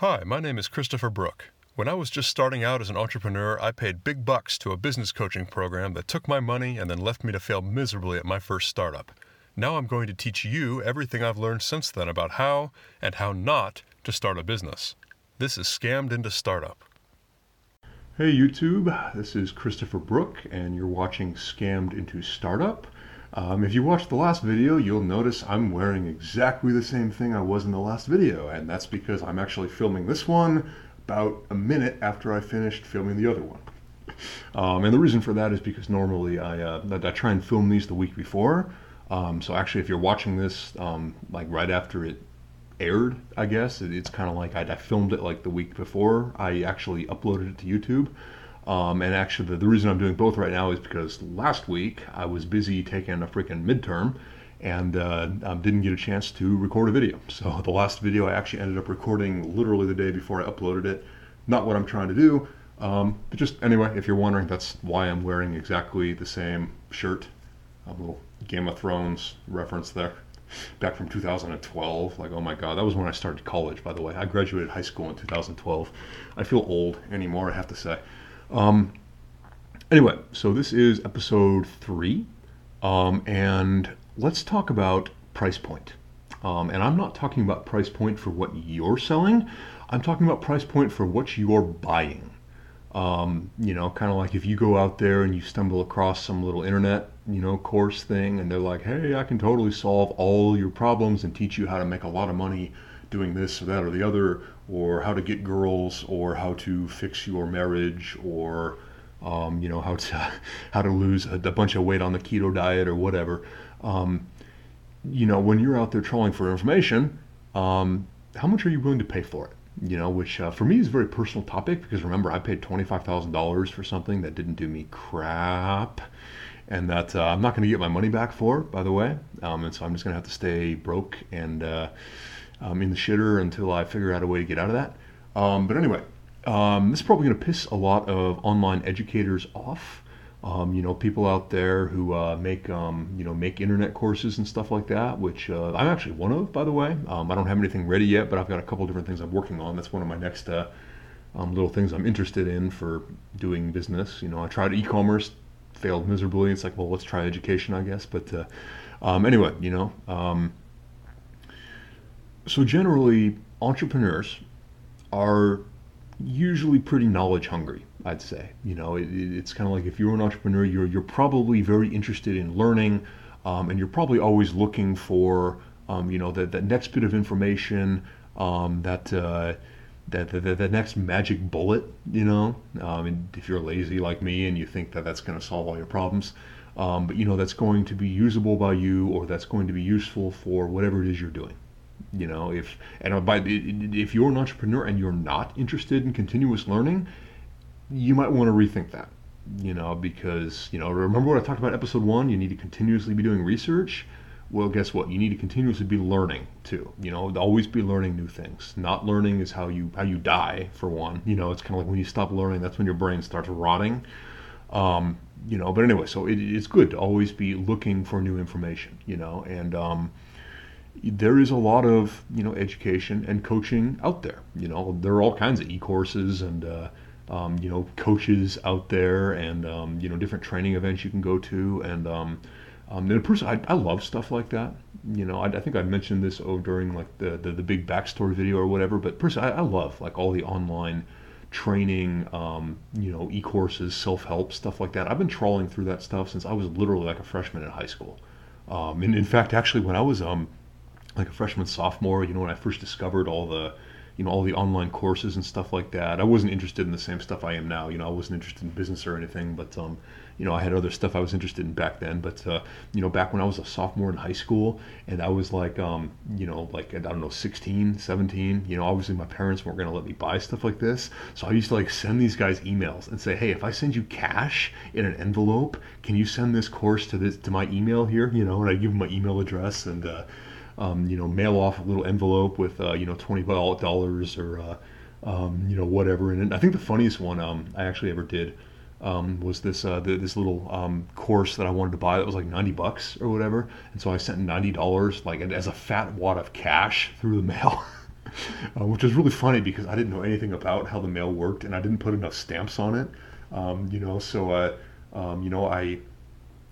Hi, my name is Christopher Brook. When I was just starting out as an entrepreneur, I paid big bucks to a business coaching program that took my money and then left me to fail miserably at my first startup. Now I'm going to teach you everything I've learned since then about how and how not to start a business. This is Scammed into Startup. Hey YouTube, this is Christopher Brook and you're watching Scammed into Startup. Um, if you watched the last video, you'll notice I'm wearing exactly the same thing I was in the last video, and that's because I'm actually filming this one about a minute after I finished filming the other one. Um, and the reason for that is because normally I, uh, I try and film these the week before. Um, so actually, if you're watching this um, like right after it aired, I guess it, it's kind of like I, I filmed it like the week before I actually uploaded it to YouTube. Um, and actually, the, the, reason I'm doing both right now is because last week I was busy taking a freaking midterm and uh, um, didn't get a chance to record a video. So the last video I actually ended up recording literally the day before I uploaded it. Not what I'm trying to do, um, but just anyway, if you're wondering, that's why I'm wearing exactly the same shirt. A little Game of Thrones reference there. Back from 2012. Like, oh my god, that was when I started college, by the way. I graduated high school in 2012. I feel old anymore, I have to say. Um, anyway, so this is episode three, um, and let's talk about price point. Um, and I'm not talking about price point for what you're selling. I'm talking about price point for what you're buying. Um, you know, kind of like if you go out there and you stumble across some little internet, you know, course thing, and they're like, "Hey, I can totally solve all your problems and teach you how to make a lot of money doing this or that or the other, or how to get girls, or how to fix your marriage, or um, you know how to how to lose a, a, bunch of weight on the keto diet or whatever. Um, you know, when you're out there trawling for information, um, how much are you willing to pay for it? You know, which uh, for me is a very personal topic because remember, I paid twenty five thousand dollars for something that didn't do me crap and that uh, I'm not going to get my money back for, by the way. Um, and so I'm just going to have to stay broke and uh, um, in the shitter until I figure out a way to get out of that. Um, but anyway, um, this is probably going to piss a lot of online educators off. Um, you know, people out there who uh, make um, you know make internet courses and stuff like that, which uh, I'm actually one of, by the way. Um, I don't have anything ready yet, but I've got a couple different things I'm working on. That's one of my next uh, little things I'm interested in for doing business. You know, I tried e-commerce, failed miserably. It's like, well, let's try education, I guess. But uh, anyway, you know so generally, entrepreneurs are usually pretty knowledge hungry. I'd say, you know, it, it's kind of like if you're an entrepreneur, you're you're probably very interested in learning, um, and you're probably always looking for, um, you know, that that next bit of information, um, that. Uh, that, that, that next magic bullet, you know, um, if you're lazy like me and you think that that's going to solve all your problems, um, but you know that's going to be usable by you or that's going to be useful for whatever it is you're doing you know if and by if you're an entrepreneur and you're not interested in continuous learning you might want to rethink that you know because you know remember what i talked about episode one? You need to continuously be doing research. Well guess what? You need to continuously be learning too you know always be learning new things. Not learning is how you how you die for one you know it's kind of like when you stop learning that's when your brain starts rotting um, you know but anyway so it, it's good to always be looking for new information you know and um, there is a lot of you know education and coaching out there. You know, there are all kinds of e-courses and uh, um, you know coaches out there, and um, you know different training events you can go to. And um, um, and person, I, I love stuff like that. You know, I, I think I mentioned this oh, during like the, the, the big backstory video or whatever. But personally, I, I love like all the online training, um, you know, e-courses, self-help stuff like that. I've been trawling through that stuff since I was literally like a freshman in high school. Um, and in fact, actually, when I was um, like a freshman sophomore you know when i first discovered all the you know all the online courses and stuff like that i wasn't interested in the same stuff i am now you know i wasn't interested in business or anything but um, you know i had other stuff i was interested in back then but uh, you know back when i was a sophomore in high school and i was like um, you know like i don't know 16 17 you know obviously my parents weren't going to let me buy stuff like this so i used to like send these guys emails and say hey if i send you cash in an envelope can you send this course to this to my email here? You know and i give them my email address and uh, um, you know, mail off a little envelope with, uh, you know, twenty dollars or, uh, um, you know, whatever. And I think the funniest one um, I actually ever did um, was this uh, the, this little um, course that I wanted to buy that was like ninety bucks or whatever. And so I sent ninety dollars like as a fat wad of cash through the mail. uh, which was really funny because I didn't know anything about how the mail worked and I didn't put enough stamps on it. Um, you know, so uh, you know I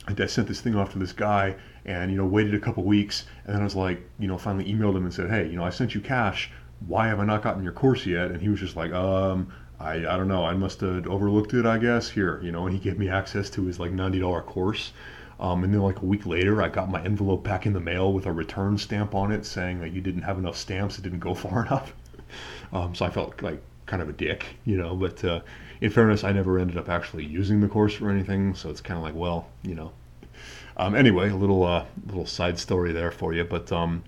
I sent this thing off to this guy and you know waited a couple weeks and then I was like you know finally emailed him and said hey you know I sent you cash. Why have I not gotten your course yet? And he was just like um I, I don't know. I must have overlooked it I guess here you know and he gave me access to his like $90 course. Um, and then like a week later I got my envelope back in the mail with a return stamp on it saying that you didn't have enough stamps. It didn't go far enough. Um, so I felt like kind of a dick you know but uh, in fairness I never ended up actually using the course for anything. So it's kind of like well you know um, anyway, a little uh, little side story there for you, but um,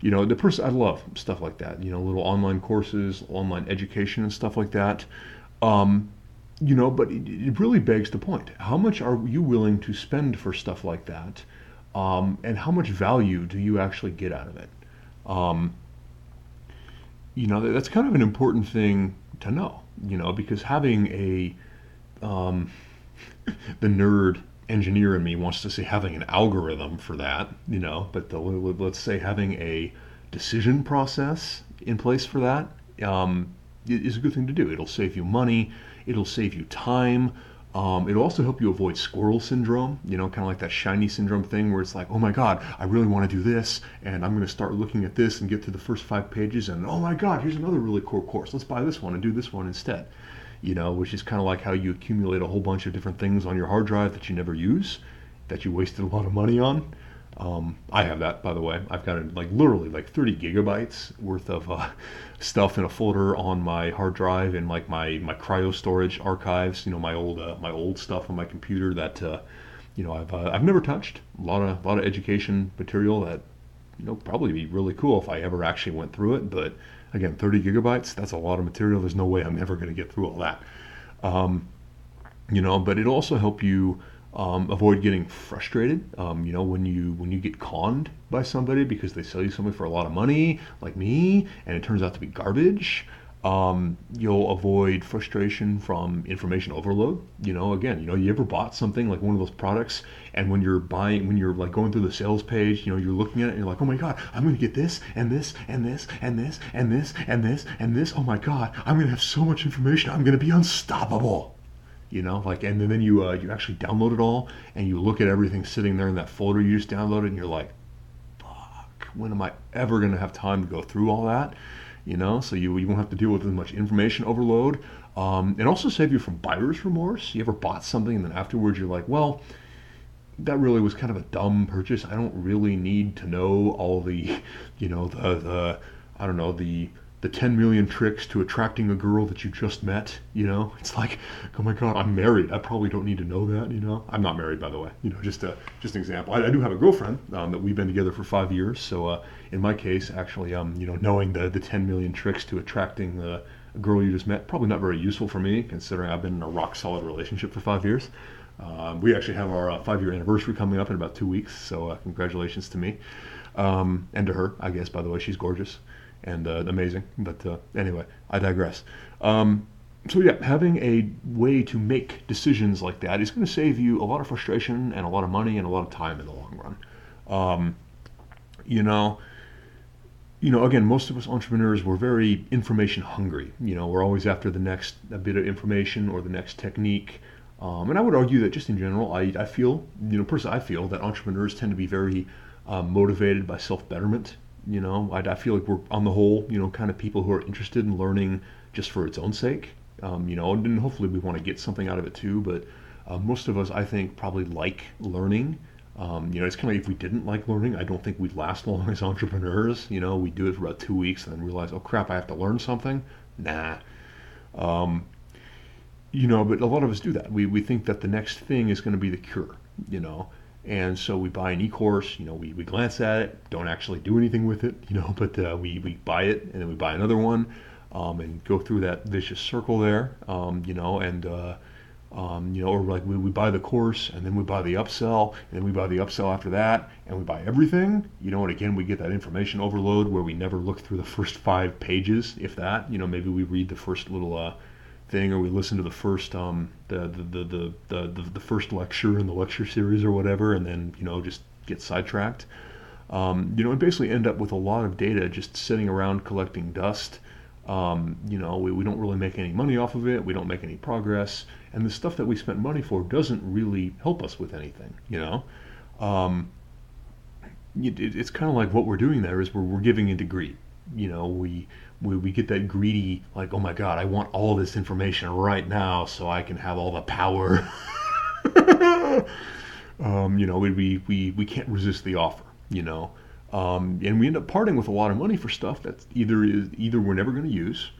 you know, the person I love stuff like that. You know, little online courses, online education, and stuff like that. Um, you know, but it, it, really begs the point: how much are you willing to spend for stuff like that, um, and how much value do you actually get out of it? Um, you know, that's kind of an important thing to know. You know, because having a um, the nerd engineer in me wants to say having an algorithm for that, you know, but the, let's say having a decision process in place for that um, is a good thing to do. It'll save you money, it'll save you time. Um, it'll also help you avoid squirrel syndrome, you know, kind of like that shiny syndrome thing where it's like, oh my God, I really want to do this, and I'm going to start looking at this and get through the first five pages, and oh my God, here's another really cool course. Let's buy this one and do this one instead you know, which is kind of like how you accumulate a whole bunch of different things on your hard drive that you never use, that you wasted a lot of money on. Um, I have that, by the way. I've got like literally like 30 gigabytes worth of uh, stuff in a folder on my hard drive and like my my cryo storage archives. You know, my old uh, my old stuff on my computer that uh, you know I've uh, I've never touched. A lot of a lot of education material that you know probably be really cool if I ever actually went through it, but Again, 30 gigabytes, that's a lot of material. There's no way I'm ever going to get through all that. Um, you know, but it also help you um, avoid getting frustrated. Um, you know, when you when you get conned by somebody because they sell you something for a lot of money, like me, and it turns out to be garbage um, you'll avoid frustration from information overload. You know, again, you know, you ever bought something like one of those products, and when you're buying, when you're like going through the sales page, you know, you're looking at it and you're like, oh my god, I'm going to get this and this and this and this and this and this and this. Oh my god, I'm going to have so much information. I'm going to be unstoppable. You know, like, and then you uh, you actually download it all, and you look at everything sitting there in that folder you just downloaded, and you're like, fuck, when am I ever to have time to go through all that? you know, so you, you won't have to deal with as much information overload. Um, and also save you from buyer's remorse. You ever bought something and then afterwards you're like, well, that really was kind of a dumb purchase. I don't really need to know all the, you know, the, the I don't know, the the 10 million tricks to attracting a girl that you just met you know? It's like oh my god i'm married. I probably don't need to know that you know? I'm not married by the way. You know just a just an example. I, I do have a girlfriend um, that we've been together for five years. So uh, in my case actually um, you know knowing the the 10 million tricks to attracting the a girl you just met probably not very useful for me considering i've been in a rock solid relationship for five years um, we actually have our uh, five year anniversary coming up in about two weeks so uh, congratulations to me um, and to her i guess by the way she's gorgeous and uh, amazing. But uh, anyway, I digress. Um, so yeah, having a way to make decisions like that is going to save you a lot of frustration and a lot of money and a lot of time in the long run. Um, you know, you know, again, most of us entrepreneurs we're very information hungry. You know, we're always after the next bit of information or the next technique. Um, and I would argue that just in general, I, I feel, you know, personally, I feel that entrepreneurs tend to be very uh, motivated by self betterment you know, I, I, feel like we're on the whole, you know, kind of people who are interested in learning just for its own sake. Um, you know, and hopefully we want to get something out of it too. But uh, most of us, I think, probably like learning. Um, you know, it's kind of like if we didn't like learning, I don't think we'd last long as entrepreneurs. You know, we do it for about two weeks and then realize, oh crap, I have to learn something. Nah. Um, you know, but a lot of us do that. We we think that the next thing is going to be the cure. You know, and so we buy an e-course, you know, we, we glance at it, don't actually do anything with it, you know, but uh, we, we buy it and then we buy another one um, and go through that vicious circle there, um, you know, and, uh, um, you know, or like we, we buy the course and then we buy the upsell and then we buy the upsell after that and we buy everything, you know, and again, we get that information overload where we never look through the first five pages, if that, you know, maybe we read the first little, uh, thing or we listen to the first um, the, the, the, the, the, the first lecture in the lecture series or whatever and then you know just get sidetracked Um, you know, and basically end up with a lot of data just sitting around collecting dust. Um, you know, we, we don't really make any money off of it. We don't make any progress. And the stuff that we spent money for doesn't really help us with anything, you know? Um, it, it's kind of like what we're doing there is we're, we're giving into greed. You know, we, we, we get that greedy, like, oh my God, I want all this information right now so I can have all the power. um, you know, we, we, we we can't resist the offer, you know. Um, and we end up parting with a lot of money for stuff that either is either we're never going to use,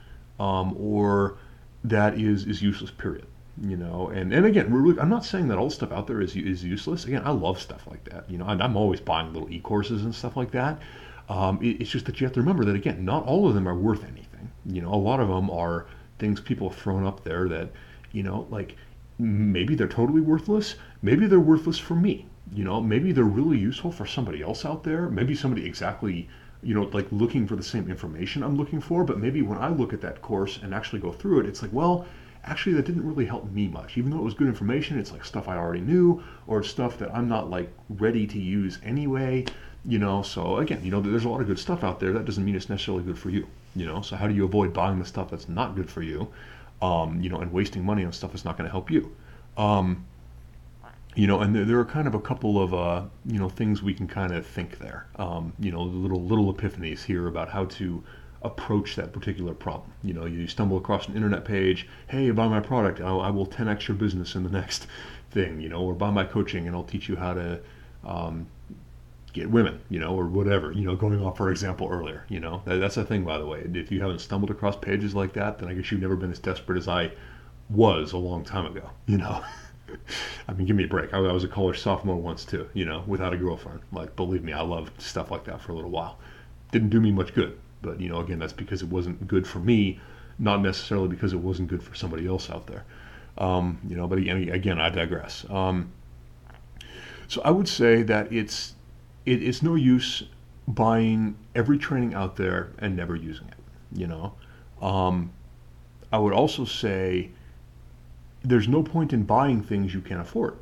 um, or that is is useless. Period. You know, and and again, really, I'm not saying that all stuff out there is is useless. Again, I love stuff like that. You know, and I'm always buying little e-courses and stuff like that. Um, it, it's just that you have to remember that again, not all of them are worth anything. You know, a lot of them are things people have thrown up there that, you know, like maybe they're totally worthless. Maybe they're worthless for me you know maybe they're really useful for somebody else out there maybe somebody exactly you know like looking for the same information i'm looking for but maybe when i look at that course and actually go through it it's like well actually that didn't really help me much even though it was good information it's like stuff i already knew or stuff that i'm not like ready to use anyway you know so again you know there's a lot of good stuff out there that doesn't mean it's necessarily good for you you know so how do you avoid buying the stuff that's not good for you um, you know and wasting money on stuff that's not going to help you um, you know, and there, there, are kind of a couple of uh, you know things we can kind of think there. Um, you know, little little epiphanies here about how to approach that particular problem. You know, you stumble across an internet page, hey, buy my product, I'll, I will 10x your business in the next thing. You know, or buy my coaching and I'll teach you how to um, get women. You know, or whatever. You know, going off our example earlier. You know, that, that's a thing by the way. If you haven't stumbled across pages like that, then I guess you've never been as desperate as I was a long time ago. You know. I mean, give me a break. I, I, was a college sophomore once too, you know, without a girlfriend. Like, believe me, I loved stuff like that for a little while. Didn't do me much good, but you know, again, that's because it wasn't good for me, not necessarily because it wasn't good for somebody else out there. Um, you know, but again, again, I digress. Um, so I would say that it's it, it's no use buying every training out there and never using it. You know, um, I would also say there's no point in buying things you can't afford.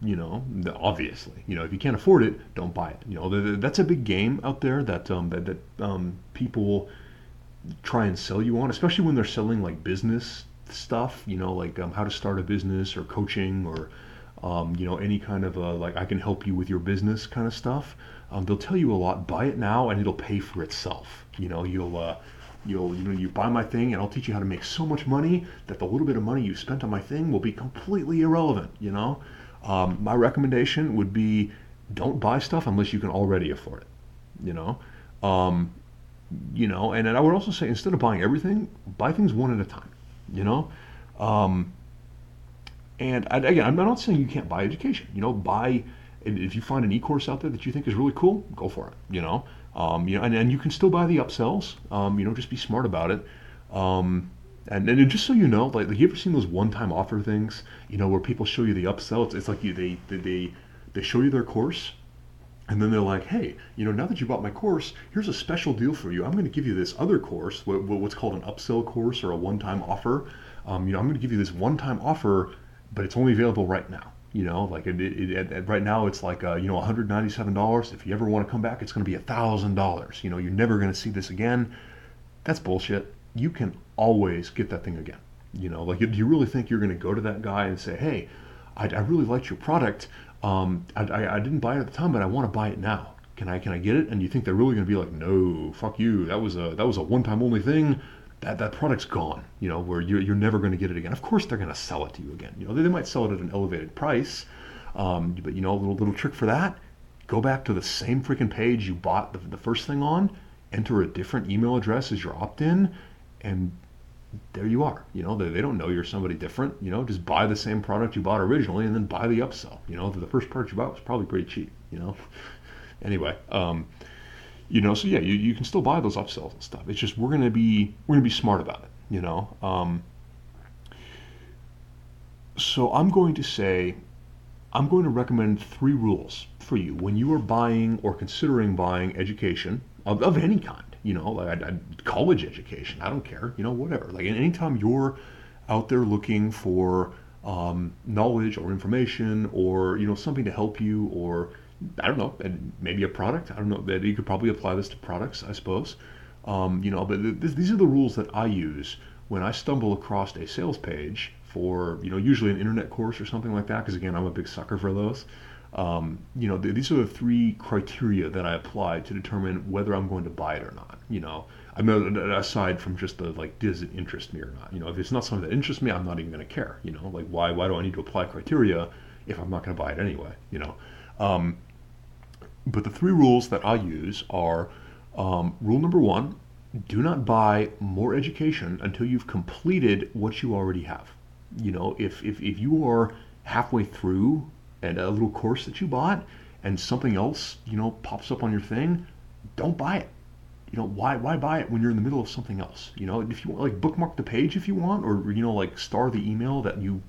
You know, obviously, you know, if you can't afford it, don't buy it. You know, that's a big game out there that um, that, that um, people try and sell you on, especially when they're selling like business stuff. You know, like um, how to start a business or coaching or um, you know any kind of a, like I can help you with your business kind of stuff. Um, they'll tell you a lot. Buy it now, and it'll pay for itself. You know, you'll uh, You'll, you know, you buy my thing and I'll teach you how to make so much money that the little bit of money you spent on my thing will be completely irrelevant, you know? Um, my recommendation would be don't buy stuff unless you can already afford it, you know? Um, you know, and, and I would also say instead of buying everything, buy things one at a time, you know? Um, and I, again, I'm not saying you can't buy education, you know, buy, if you find an e-course out there that you think is really cool, go for it, you know? Um, you know, and, and you can still buy the upsells. Um, you know, just be smart about it. Um, and, and just so you know, like, like you ever seen those one-time offer things? You know, where people show you the upsell. It's, it's like you they, they they show you their course, and then they're like, hey, you know, now that you bought my course, here's a special deal for you. I'm going to give you this other course, what's called an upsell course or a one-time offer. Um, you know, I'm going to give you this one-time offer, but it's only available right now. You know, like it, it, it, right now it's like uh, you know $197. If you ever want to come back, it's going to be $1,000. You know, you're never going to see this again. That's bullshit. You can always get that thing again. You know, like do you really think you're going to go to that guy and say, hey, I, I really liked your product. Um, I, I, I didn't buy it at the time, but I want to buy it now. Can I can I get it? And you think they're really going to be like, no, fuck you. That was a that was a one time only thing that, that product's gone, you know, where you're, you're never going to get it again. Of course, they're going to sell it to you again. You know, they, they might sell it at an elevated price, um, but you know, a little, little trick for that, go back to the same freaking page you bought the, the first thing on, enter a different email address as your opt-in, and there you are. You know, they, they don't know you're somebody different. You know, just buy the same product you bought originally and then buy the upsell. You know, the first product you bought was probably pretty cheap, you know. anyway, um, you know so yeah you, you can still buy those upsells and stuff. It's just we're to be we're to be smart about it you know? Um, so i'm going to say i'm going to recommend three rules for you when you are buying or considering buying education of, of any kind you know like I, I, college education i don't care you know whatever. Like anytime you're out there looking for um, knowledge or information or you know something to help you or I don't know, and maybe a product. I don't know that you could probably apply this to products, I suppose. Um, you know, but th- these are the rules that I use when I stumble across a sales page for, you know, usually an internet course or something like that. Because again, I'm a big sucker for those. Um, you know, th- these are the three criteria that I apply to determine whether I'm going to buy it or not. You know, I mean, aside from just the like, does it interest me or not? You know, if it's not something that interests me, I'm not even going to care. You know, like why why do I need to apply criteria if I'm not going to buy it anyway? You know, um, but the three rules that I use are um, rule number one: do not buy more education until you've completed what you already have. You know, if if if you are halfway through and a little course that you bought and something else, you know, pops up on your thing, don't buy it. You know, why why buy it when you're in the middle of something else? You know, if you want like bookmark the page if you want, or you know, like star the email that you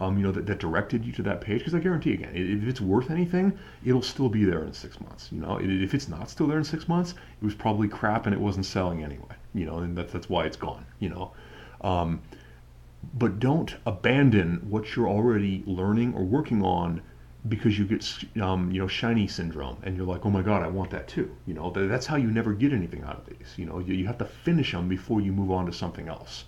um, you know, that, that directed you to that page. Because I guarantee again, if it's worth anything, it'll still be there in six months. You know, if it's not still there in six months, it was probably crap and it wasn't selling anyway. You know, and that's that's why it's gone. You know, um, but don't abandon what you're already learning or working on because you get um, you know shiny syndrome and you're like oh my god i want that too you know that's how you never get anything out of these you know you, you have to finish them before you move on to something else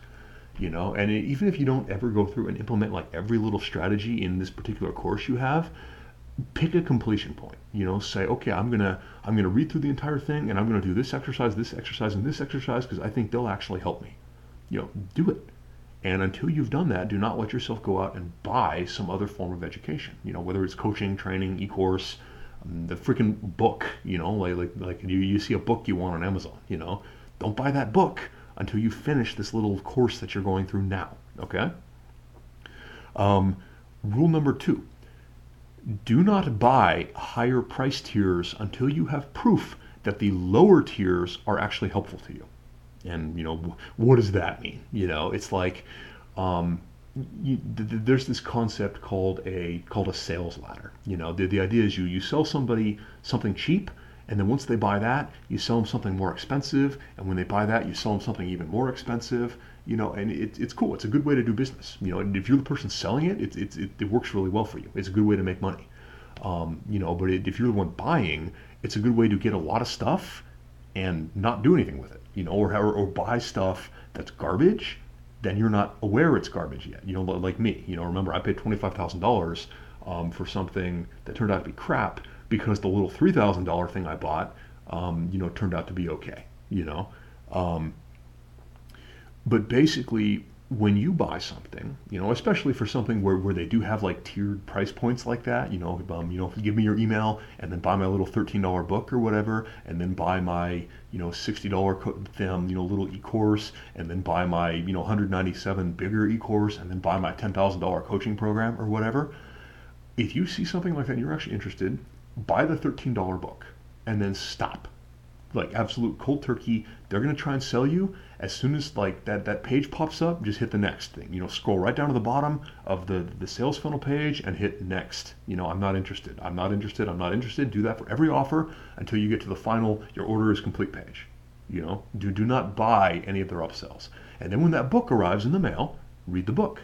you know and it, even if you don't ever go through and implement like every little strategy in this particular course you have pick a completion point you know say okay i'm gonna i'm gonna read through the entire thing and i'm gonna do this exercise this exercise and this exercise because i think they'll actually help me you know do it and until you've done that, do not let yourself go out and buy some other form of education. You know, whether it's coaching, training, e-course, um, the freaking book. You know, like like like you, you see a book you want on Amazon. You know, don't buy that book until you finish this little course that you're going through now. Okay. Um, rule number two: Do not buy higher price tiers until you have proof that the lower tiers are actually helpful to you. And you know, what does that mean? You know, it's like um, you, th- th- there's this concept called a called a sales ladder. You know, the, the idea is you you sell somebody something cheap, and then once they buy that, you sell them something more expensive, and when they buy that, you sell them something even more expensive. You know, and it, it's cool. It's a good way to do business. You know, and if you're the person selling it, it, it, it, it works really well for you. It's a good way to make money. Um, you know, but it, if you're the one buying, it's a good way to get a lot of stuff and not do anything with it you know, or, or, or buy stuff that's garbage, then you're not aware it's garbage yet. You know, like me. You know, remember I paid twenty five thousand um, dollars for something that turned out to be crap because the little three thousand dollar thing I bought, um, you know, turned out to be okay. You know, um, but basically, when you buy something, you know, especially for something where, where they do have like tiered price points like that, you know, um, you know, give me your email and then buy my little $13 book or whatever, and then buy my, you know, $60 them, you know, little e-course, and then buy my, you know, 197 bigger e-course, and then buy my $10,000 coaching program or whatever. If you see something like that and you're actually interested, buy the $13 book and then stop. Like absolute cold turkey, they're to try and sell you. As soon as like that that page pops up just hit the next thing. You know scroll right down to the bottom of the the sales funnel page and hit next. You know i'm not interested. I'm not interested. I'm not interested. Do that for every offer until you get to the final your order is complete page. You know do do not buy any of their upsells. And then when that book arrives in the mail read the book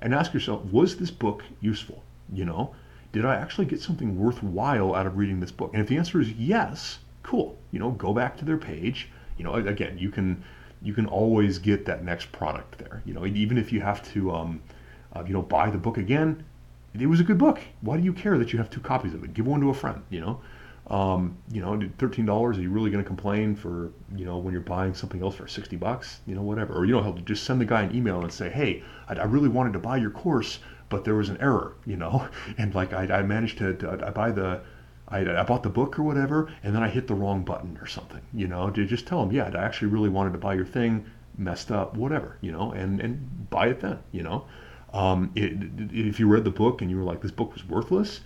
and ask yourself was this book useful? You know did i actually get something worthwhile out of reading this book and if the answer is yes cool you know go back to their page you know again you can you can always get that next product there. You know, even if you have to, um, uh, you know, buy the book again, it was a good book. Why do you care that you have two copies of it? Give one to a friend. You know, um, you know, thirteen dollars. Are you really going to complain for you know when you're buying something else for sixty bucks? You know, whatever. Or you know, just send the guy an email and say, hey, I, I really wanted to buy your course, but there was an error. You know, and like I, I managed to, to I buy the I, I bought the book or whatever, and then I hit the wrong button or something, you know, to just tell them, yeah, I actually really wanted to buy your thing, messed up, whatever, you know, and, and buy it then, you know. Um, it, if you read the book and you were like, this book was worthless,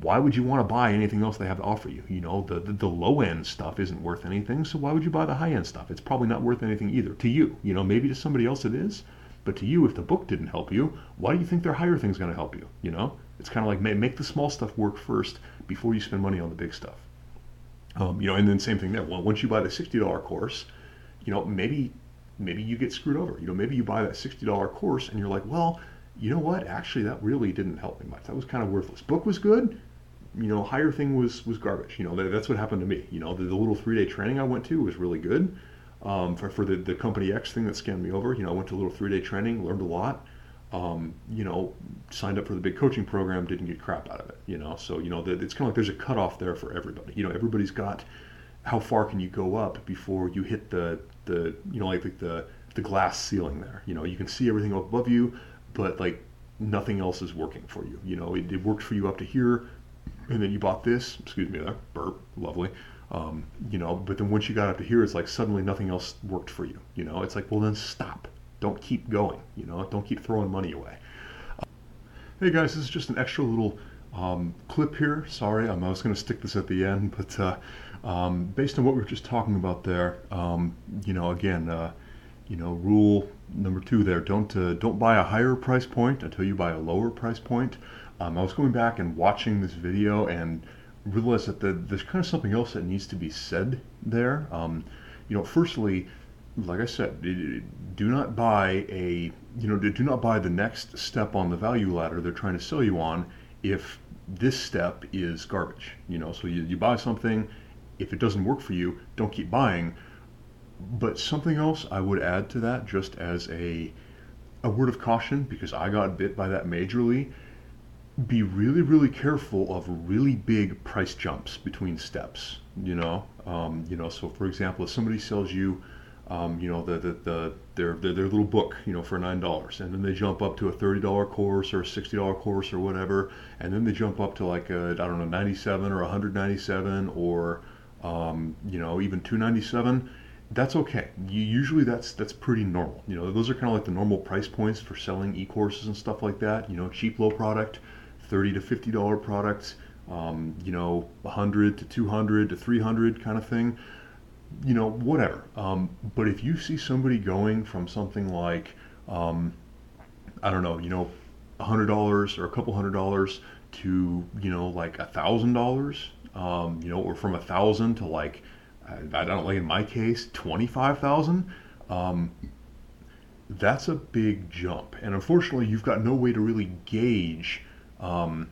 why would you want to buy anything else they have to offer you? You know, the, the, the low end stuff isn't worth anything, so why would you buy the high end stuff? It's probably not worth anything either to you. You know, maybe to somebody else it is, but to you, if the book didn't help you, why do you think their higher thing's going to help you? You know, it's kind of like make the small stuff work first before you spend money on the big stuff. Um, you know, and then same thing there. Well, once you buy the sixty dollar course, you know, maybe maybe you get screwed over. You know, maybe you buy that sixty dollar course and you're like, well, you know what? Actually, that really didn't help me much. That was kind of worthless. Book was good. you know, higher thing was was garbage. You know, that, that's what happened to me. You know, the, the little three day training I went to was really good. Um, for, for the, the company X thing that scanned me over, you know, I went to a little three day training, learned a lot. Um, you know, signed up for the big coaching program, didn't get crap out of it. You know, so you know, the, it's kind of like there's a cutoff there for everybody. You know, everybody's got how far can you go up before you hit the the you know like the the glass ceiling there. You know, you can see everything above you, but like nothing else is working for you. You know, it, it worked for you up to here, and then you bought this. Excuse me, there, burp, lovely. Um, you know, but then once you got up to here, it's like suddenly nothing else worked for you. You know, it's like, well, then stop. Don't keep going. You know, don't keep throwing money away. Uh, hey guys, this is just an extra little um, clip here. Sorry, um, I was going to stick this at the end, but uh, um, based on what we were just talking about there, um, you know, again, uh, you know, rule number two there: don't uh, don't buy a higher price point until you buy a lower price point. Um, I was going back and watching this video and realized that the, there's kind of something else that needs to be said there. Um, you know, firstly, like I said, do not buy a you know do not buy the next step on the value ladder they're trying to sell you on if this step is garbage. You know, so you, you buy something, if it doesn't work for you, don't keep buying. But something else I would add to that, just as a a word of caution, because I got bit by that majorly be really, really careful of really big price jumps between steps. You know, um, you know. So, for example, if somebody sells you, um, you know, the, the, the their, their their little book, you know, for nine dollars, and then they jump up to a thirty dollar course or a sixty dollar course or whatever, and then they jump up to like a I don't know ninety seven or hundred ninety seven or um, you know even two ninety seven that's okay. You, usually that's that's pretty normal. You know, those are kind of like the normal price points for selling e-courses and stuff like that. You know, cheap low product. 30 to 50 dollar products um, you know 100 to 200 to 300 kind of thing you know whatever. Um, but if you see somebody going from something like um, i don't know you know a $100 or a couple hundred dollars to you know like a thousand dollars um, you know or from a thousand to like I, I don't like in my case 25000 um, that's a big jump. And unfortunately you've got no way to really gauge um,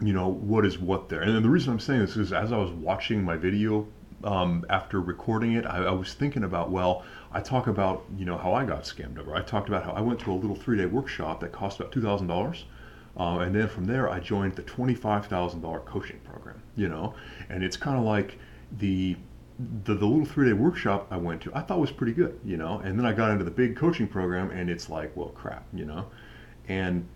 you know, what is what there. And the reason I'm saying this is as I was watching my video um, after recording it, I, I, was thinking about, well, I talk about, you know, how I got scammed over. I talked about how I went to a little three day workshop that cost about $2,000. Uh, and then from there, I joined the $25,000 coaching program, you know, and it's kind of like the, the, the little three day workshop I went to, I thought was pretty good, you know, and then I got into the big coaching program and it's like, well, crap, you know, and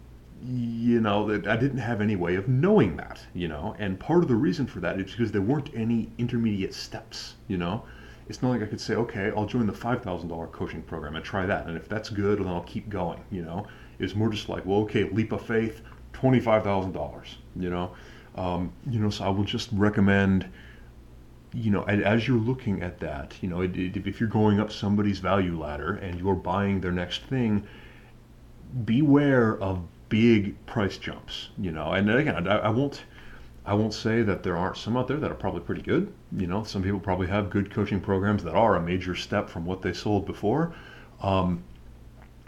you know that I didn't have any way of knowing that, you know, and part of the reason for that is because there weren't any intermediate steps, you know. It's not like I could say, okay, I'll join the five thousand dollar coaching program and try that, and if that's good, then I'll keep going, you know. It's more just like, well, okay, leap of faith, twenty five thousand dollars, you know, um, you know. So I will just recommend, you know, as you're looking at that, you know, if you're going up somebody's value ladder and you're buying their next thing, beware of big price jumps, you know. And again, I, I, won't, I won't say that there aren't some out there that are probably pretty good. You know, some people probably have good coaching programs that are a major step from what they sold before. Um,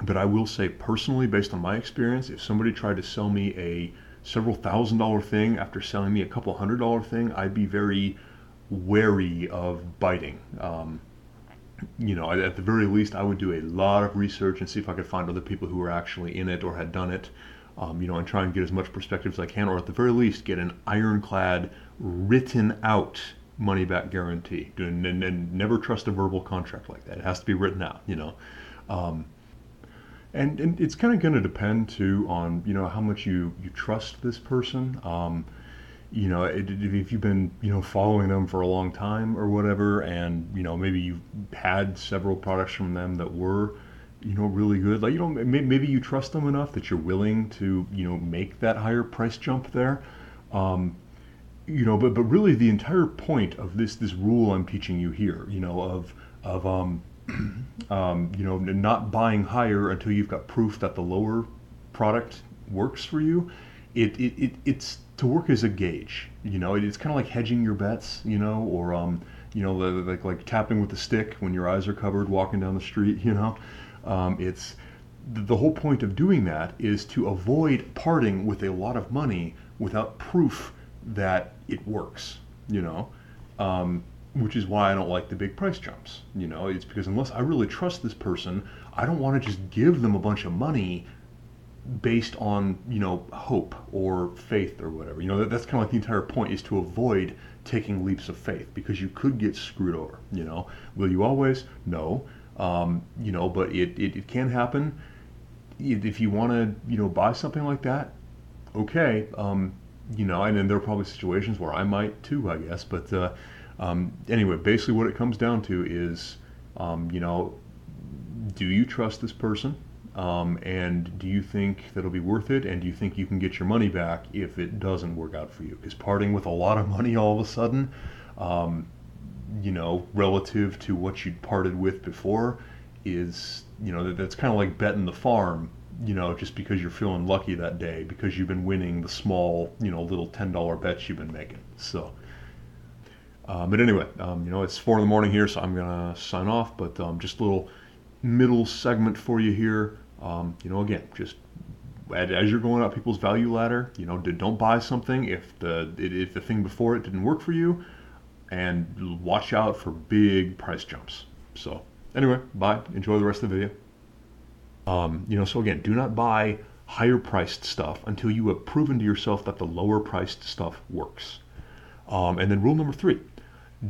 but I will say personally, based on my experience, if somebody tried to sell me a several thousand dollar thing after selling me a couple hundred dollar thing, I'd be very wary of biting. Um, you know, at the very least, I would do a lot of research and see if I could find other people who were actually in it or had done it um, you know, and try and get as much perspective as I can, or at the very least, get an ironclad, written out money back guarantee. And, and, and, never trust a verbal contract like that. It has to be written out, you know. Um, and, and it's kind of going to depend too on you know how much you you trust this person. Um, you know, if you've been you know following them for a long time or whatever, and you know maybe you've had several products from them that were you know really good. Like you know maybe you trust them enough that you're willing to you know make that higher price jump there. Um, you know but but really the entire point of this this rule i'm teaching you here you know of of um, um, you know not buying higher until you've got proof that the lower product works for you it, it, it it's to work as a gauge you know? It's kind of like hedging your bets you know or um you know like like tapping with a stick when your eyes are covered walking down the street you know um, it's the whole point of doing that is to avoid parting with a lot of money without proof that it works, you know. Um, which is why I don't like the big price jumps. You know, it's because unless I really trust this person, I don't want to just give them a bunch of money based on you know hope or faith or whatever. You know, that, that's kind of like the entire point is to avoid taking leaps of faith because you could get screwed over. You know, will you always? No. Um, you know, but it, it, it can happen. If you want to, you know, buy something like that, okay. Um, you know, and then there are probably situations where I might too, I guess. But uh, um, anyway, basically, what it comes down to is, um, you know, do you trust this person? Um, and do you think that'll be worth it? And do you think you can get your money back if it doesn't work out for you? Because parting with a lot of money all of a sudden, um, you know, relative to what you'd parted with before, is you know that, that's kind of like betting the farm. You know, just because you're feeling lucky that day because you've been winning the small, you know, little ten dollar bets you've been making. So. Uh, but anyway, um, you know, it's four in the morning here, so I'm gonna sign off. But um, just a little middle segment for you here. Um, you know, again, just as you're going up people's value ladder, you know, don't buy something if the if the thing before it didn't work for you, and watch out for big price jumps. So anyway, bye. Enjoy the rest of the video. Um, you know, so again, do not buy higher priced stuff until you have proven to yourself that the lower priced stuff works. Um, and then rule number three,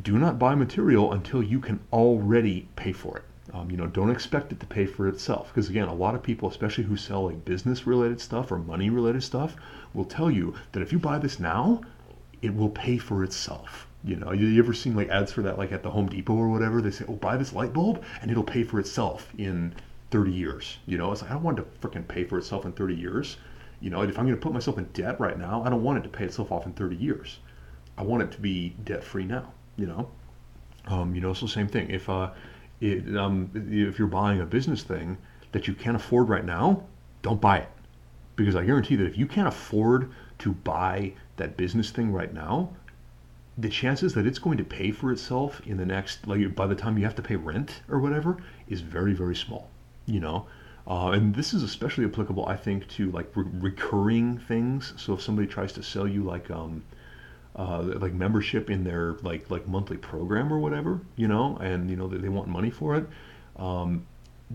do not buy material until you can already pay for it. Um, you know, don't expect it to pay for itself. Because again, a lot of people, especially who sell like business related stuff or money related stuff, will tell you that if you buy this now, it will pay for itself. You know, you, ever seen like ads for that, like at the Home Depot or whatever? They say, "Oh, buy this light bulb, and it'll pay for itself in 30 years." You know, it's like I don't want to freaking pay for itself in 30 years. You know, if I'm going to put myself in debt right now, I don't want it to pay itself off in 30 years. I want it to be debt free now. You know, um, you know, so same thing. If uh, it, um, if you're buying a business thing that you can't afford right now, don't buy it. Because I guarantee that if you can't afford to buy that business thing right now, the chances that it's going to pay for itself in the next, like by the time you have to pay rent or whatever, is very, very small. You know, uh, and this is especially applicable, I think, to like re- recurring things. So if somebody tries to sell you like um, uh, like membership in their like like monthly program or whatever, you know, and you know they, they want money for it. Um,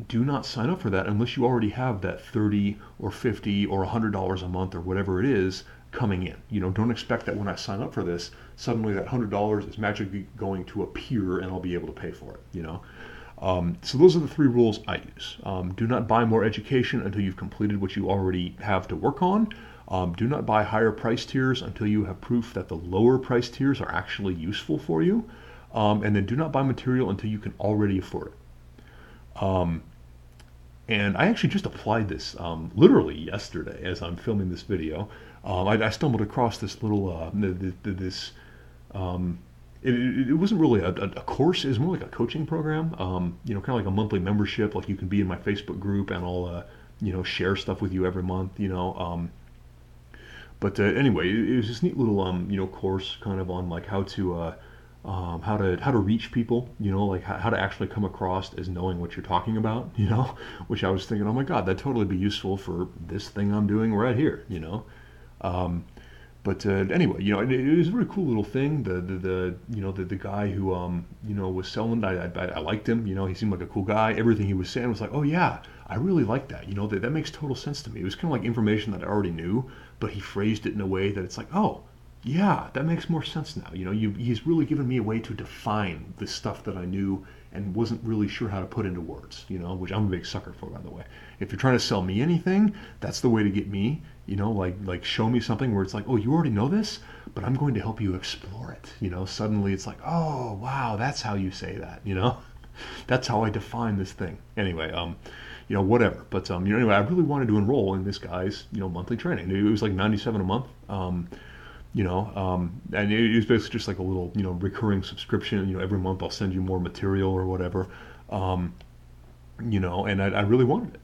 do not sign up for that unless you already have that 30 or 50 or 100 dollars a month or whatever it is coming in. You know, don't expect that when I sign up for this, suddenly that hundred dollars is magically going to appear and I'll be able to pay for it. You know. Um, so those are the three rules I use. Um, do not buy more education until you've completed what you already have to work on. Um, do not buy higher price tiers until you have proof that the lower price tiers are actually useful for you. Um, and then do not buy material until you can already afford it. Um, and I actually just applied this um, literally yesterday as I'm filming this video. Um, I, I, stumbled across this little, uh, this, um, it, it, wasn't really a, a, course, it was more like a coaching program, you know, kind of like a monthly membership, like you can be in my Facebook group and I'll, uh, you know, share stuff with you every month, you know, but uh, anyway, it, it, was this neat little um, you know course kind of on like how to uh, um, how to how to reach people, you know, like how, how, to actually come across as knowing what you're talking about, you know, which I was thinking, oh my God, that'd totally be useful for this thing I'm doing right here, you know. Um, but uh, anyway, you know, it, it, was a very cool little thing. The the, the you know the, the guy who um you know was selling, I, I, I liked him. You know, he seemed like a cool guy. Everything he was saying was like, oh yeah, I really like that. You know, that that makes total sense to me. It was kind of like information that I already knew, but he phrased it in a way that it's like, oh, yeah, that makes more sense now. You know, you, he's really given me a way to define the stuff that I knew and wasn't really sure how to put into words, you know, which I'm a big sucker for, by the way. If you're trying to sell me anything, that's the way to get me, you know, like, like show me something where it's like, oh, you already know this, but I'm going to help you explore it. You know, suddenly it's like, oh, wow, that's how you say that, you know, that's how I define this thing. Anyway, um, you know, whatever. But um, you know, anyway, I really wanted to enroll in this guy's, you know, monthly training. It was like 97 a month. Um, you know, um, and it was basically just like a little, you know, recurring subscription. You know, every month I'll send you more material or whatever. Um, you know, and I, I, really wanted it,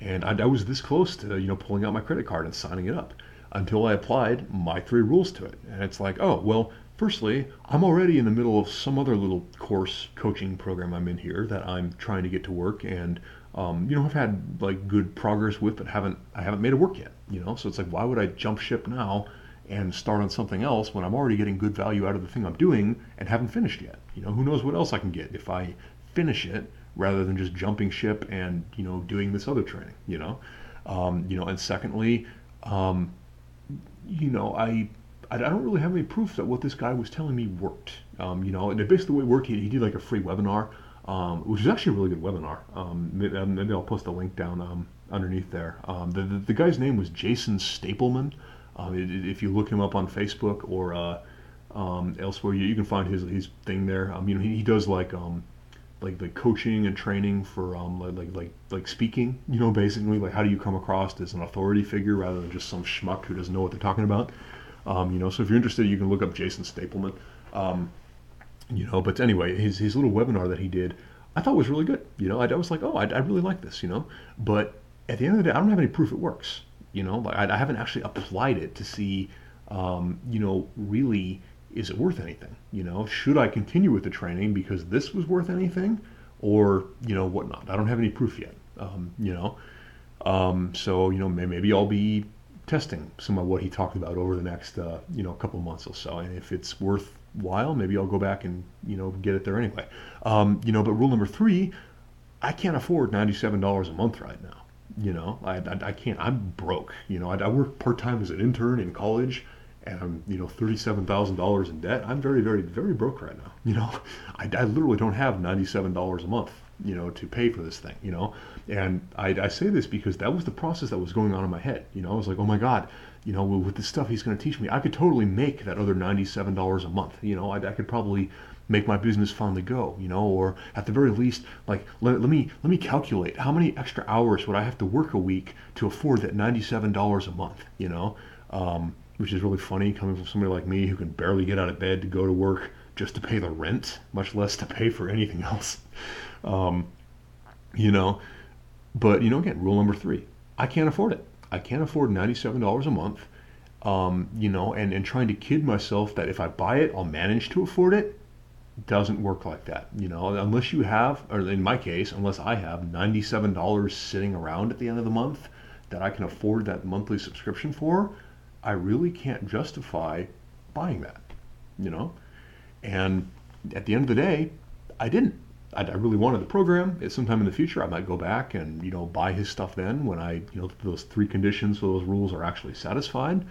and I, I, was this close to, you know, pulling out my credit card and signing it up until I applied my three rules to it, and it's like, oh, well, Firstly, I'm already in the middle of some other little course coaching program I'm in here that I'm trying to get to work, and um, you know, I've had like good progress with, but haven't I haven't made it work yet. You know, so it's like, why would I jump ship now and start on something else when I'm already getting good value out of the thing I'm doing and haven't finished yet. You know, who knows what else I can get if I finish it rather than just jumping ship and you know doing this other training. You know, um, you know, and secondly, um, you know, I I don't really have any proof that what this guy was telling me worked. Um, you know, and basically the way it worked, he, he did like a free webinar, um, which is actually a really good webinar. Um, maybe, uh, I'll post a link down um, underneath there. The, the, the, guy's name was Jason Stapleman. If you look him up on Facebook or uh, elsewhere, you, you, can find his his thing there. you know, he, he does like like the coaching and training for um, like like like speaking. You know, basically like how do you come across as an authority figure rather than just some schmuck who doesn't know what they're talking about. Um, you know, so if you're interested, you can look up Jason Stapleman. Um, you know, but anyway, his his little webinar that he did, I thought was really good. You know, I, I was like, oh, I, I really like this. You know, but at the end of the day, I don't have any proof it works. You know, like I, I haven't actually applied it to see, um, you know, really is it worth anything? You know, should I continue with the training because this was worth anything, or you know whatnot? I don't have any proof yet. Um, you know, um, so you know maybe I'll be testing some of what he talked about over the next uh, you know couple months or so, and if it's worthwhile, maybe I'll go back and you know get it there anyway. Um, you know, but rule number three, I can't afford ninety-seven dollars a month right now. You know, I, I, I can't. I'm broke. You know, I, I work part time as an intern in college I'm, you know, thirty-seven thousand dollars in debt. I'm very, very, very broke right now. You know, I, I literally don't have ninety-seven dollars a month, you know, to pay for this thing. You know, and I, I say this because that was the process that was going on in my head. You know, I was like, oh my god, you know, with the stuff he's going to teach me, I could totally make that other ninety-seven dollars a month. You know, I, I could probably make my business finally go, you know, or at the very least, like let, let me let me calculate how many extra hours would I have to work a week to afford that ninety-seven dollars a month, you know. Um, which is really funny coming from somebody like me who can barely get out of bed to go to work just to pay the rent, much less to pay for anything else. Um, you know, but you know, again, rule number three: I can't afford it. I can't afford ninety-seven dollars a month. Um, you know, and and trying to kid myself that if I buy it, I'll manage to afford it doesn't work like that. You know, unless you have, or in my case, unless I have ninety-seven dollars sitting around at the end of the month that I can afford that monthly subscription for, I really can't justify buying that, you know? And at the end of the day, I didn't. I, really wanted the program. At sometime in the future, I might go back and, you know, buy his stuff then when I, you know, those three conditions those rules are actually satisfied.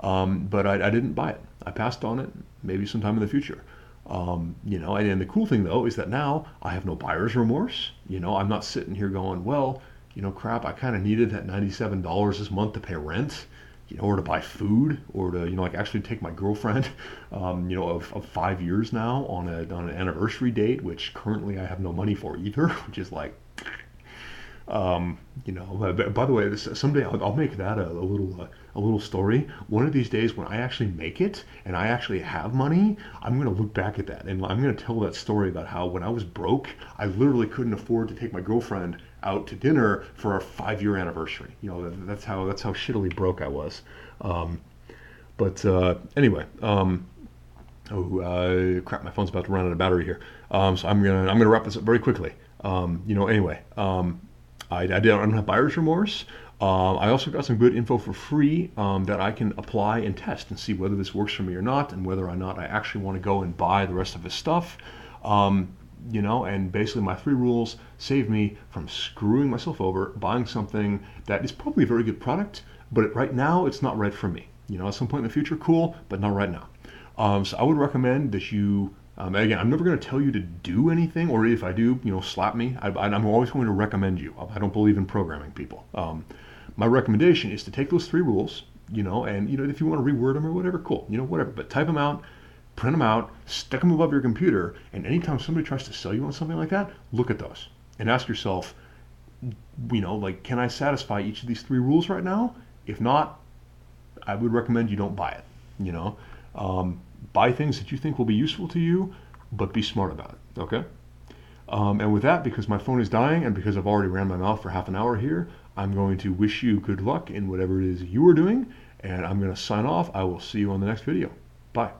Um, but I, I, didn't buy it. I passed on it maybe sometime in the future. Um, you know, and, and the cool thing though is that now I have no buyer's remorse. You know, I'm not sitting here going, well, you know, crap, I kind of needed that $97 this month to pay rent you know, or to buy food, or to you know, like actually take my girlfriend, um, you know, of, of five years now on a on an anniversary date, which currently I have no money for either, which is like, um, you know. By the way, this, someday I'll, I'll, make that a, a little uh, a little story. One of these days, when I actually make it and I actually have money, I'm gonna look back at that and I'm gonna tell that story about how when I was broke, I literally couldn't afford to take my girlfriend out to dinner for our five year anniversary. You know, that's how that's how shittily broke I was. Um, but uh, anyway, um, oh uh, crap, my phone's about to run out of battery here. Um, so I'm gonna I'm gonna wrap this up very quickly. Um, you know, anyway, um, I, I, don't have buyer's remorse. Uh, I also got some good info for free um, that I can apply and test and see whether this works for me or not, and whether or not I actually want to go and buy the rest of his stuff. Um, you know, and basically my three rules save me from screwing myself over, buying something that is probably a very good product, but right now it's not right for me. You know, at some point in the future, cool, but not right now. Um, so I would recommend that you. Um, again, I'm never going to tell you to do anything, or if I do, you know, slap me. I, am always going to recommend you. I don't believe in programming people. Um, my recommendation is to take those three rules, you know, and you know, if you want to reword them or whatever, cool, you know, whatever. But type them out, print them out, stick them above your computer, and anytime somebody tries to sell you on something like that, look at those and ask yourself, you know, like, can I satisfy each of these three rules right now? If not, I would recommend you don't buy it. You know, um, buy things that you think will be useful to you, but be smart about it. Okay. Um, and with that, because my phone is dying and because I've already ran my mouth for half an hour here, I'm going to wish you good luck in whatever it is you are doing. And I'm going to sign off. I will see you on the next video. Bye.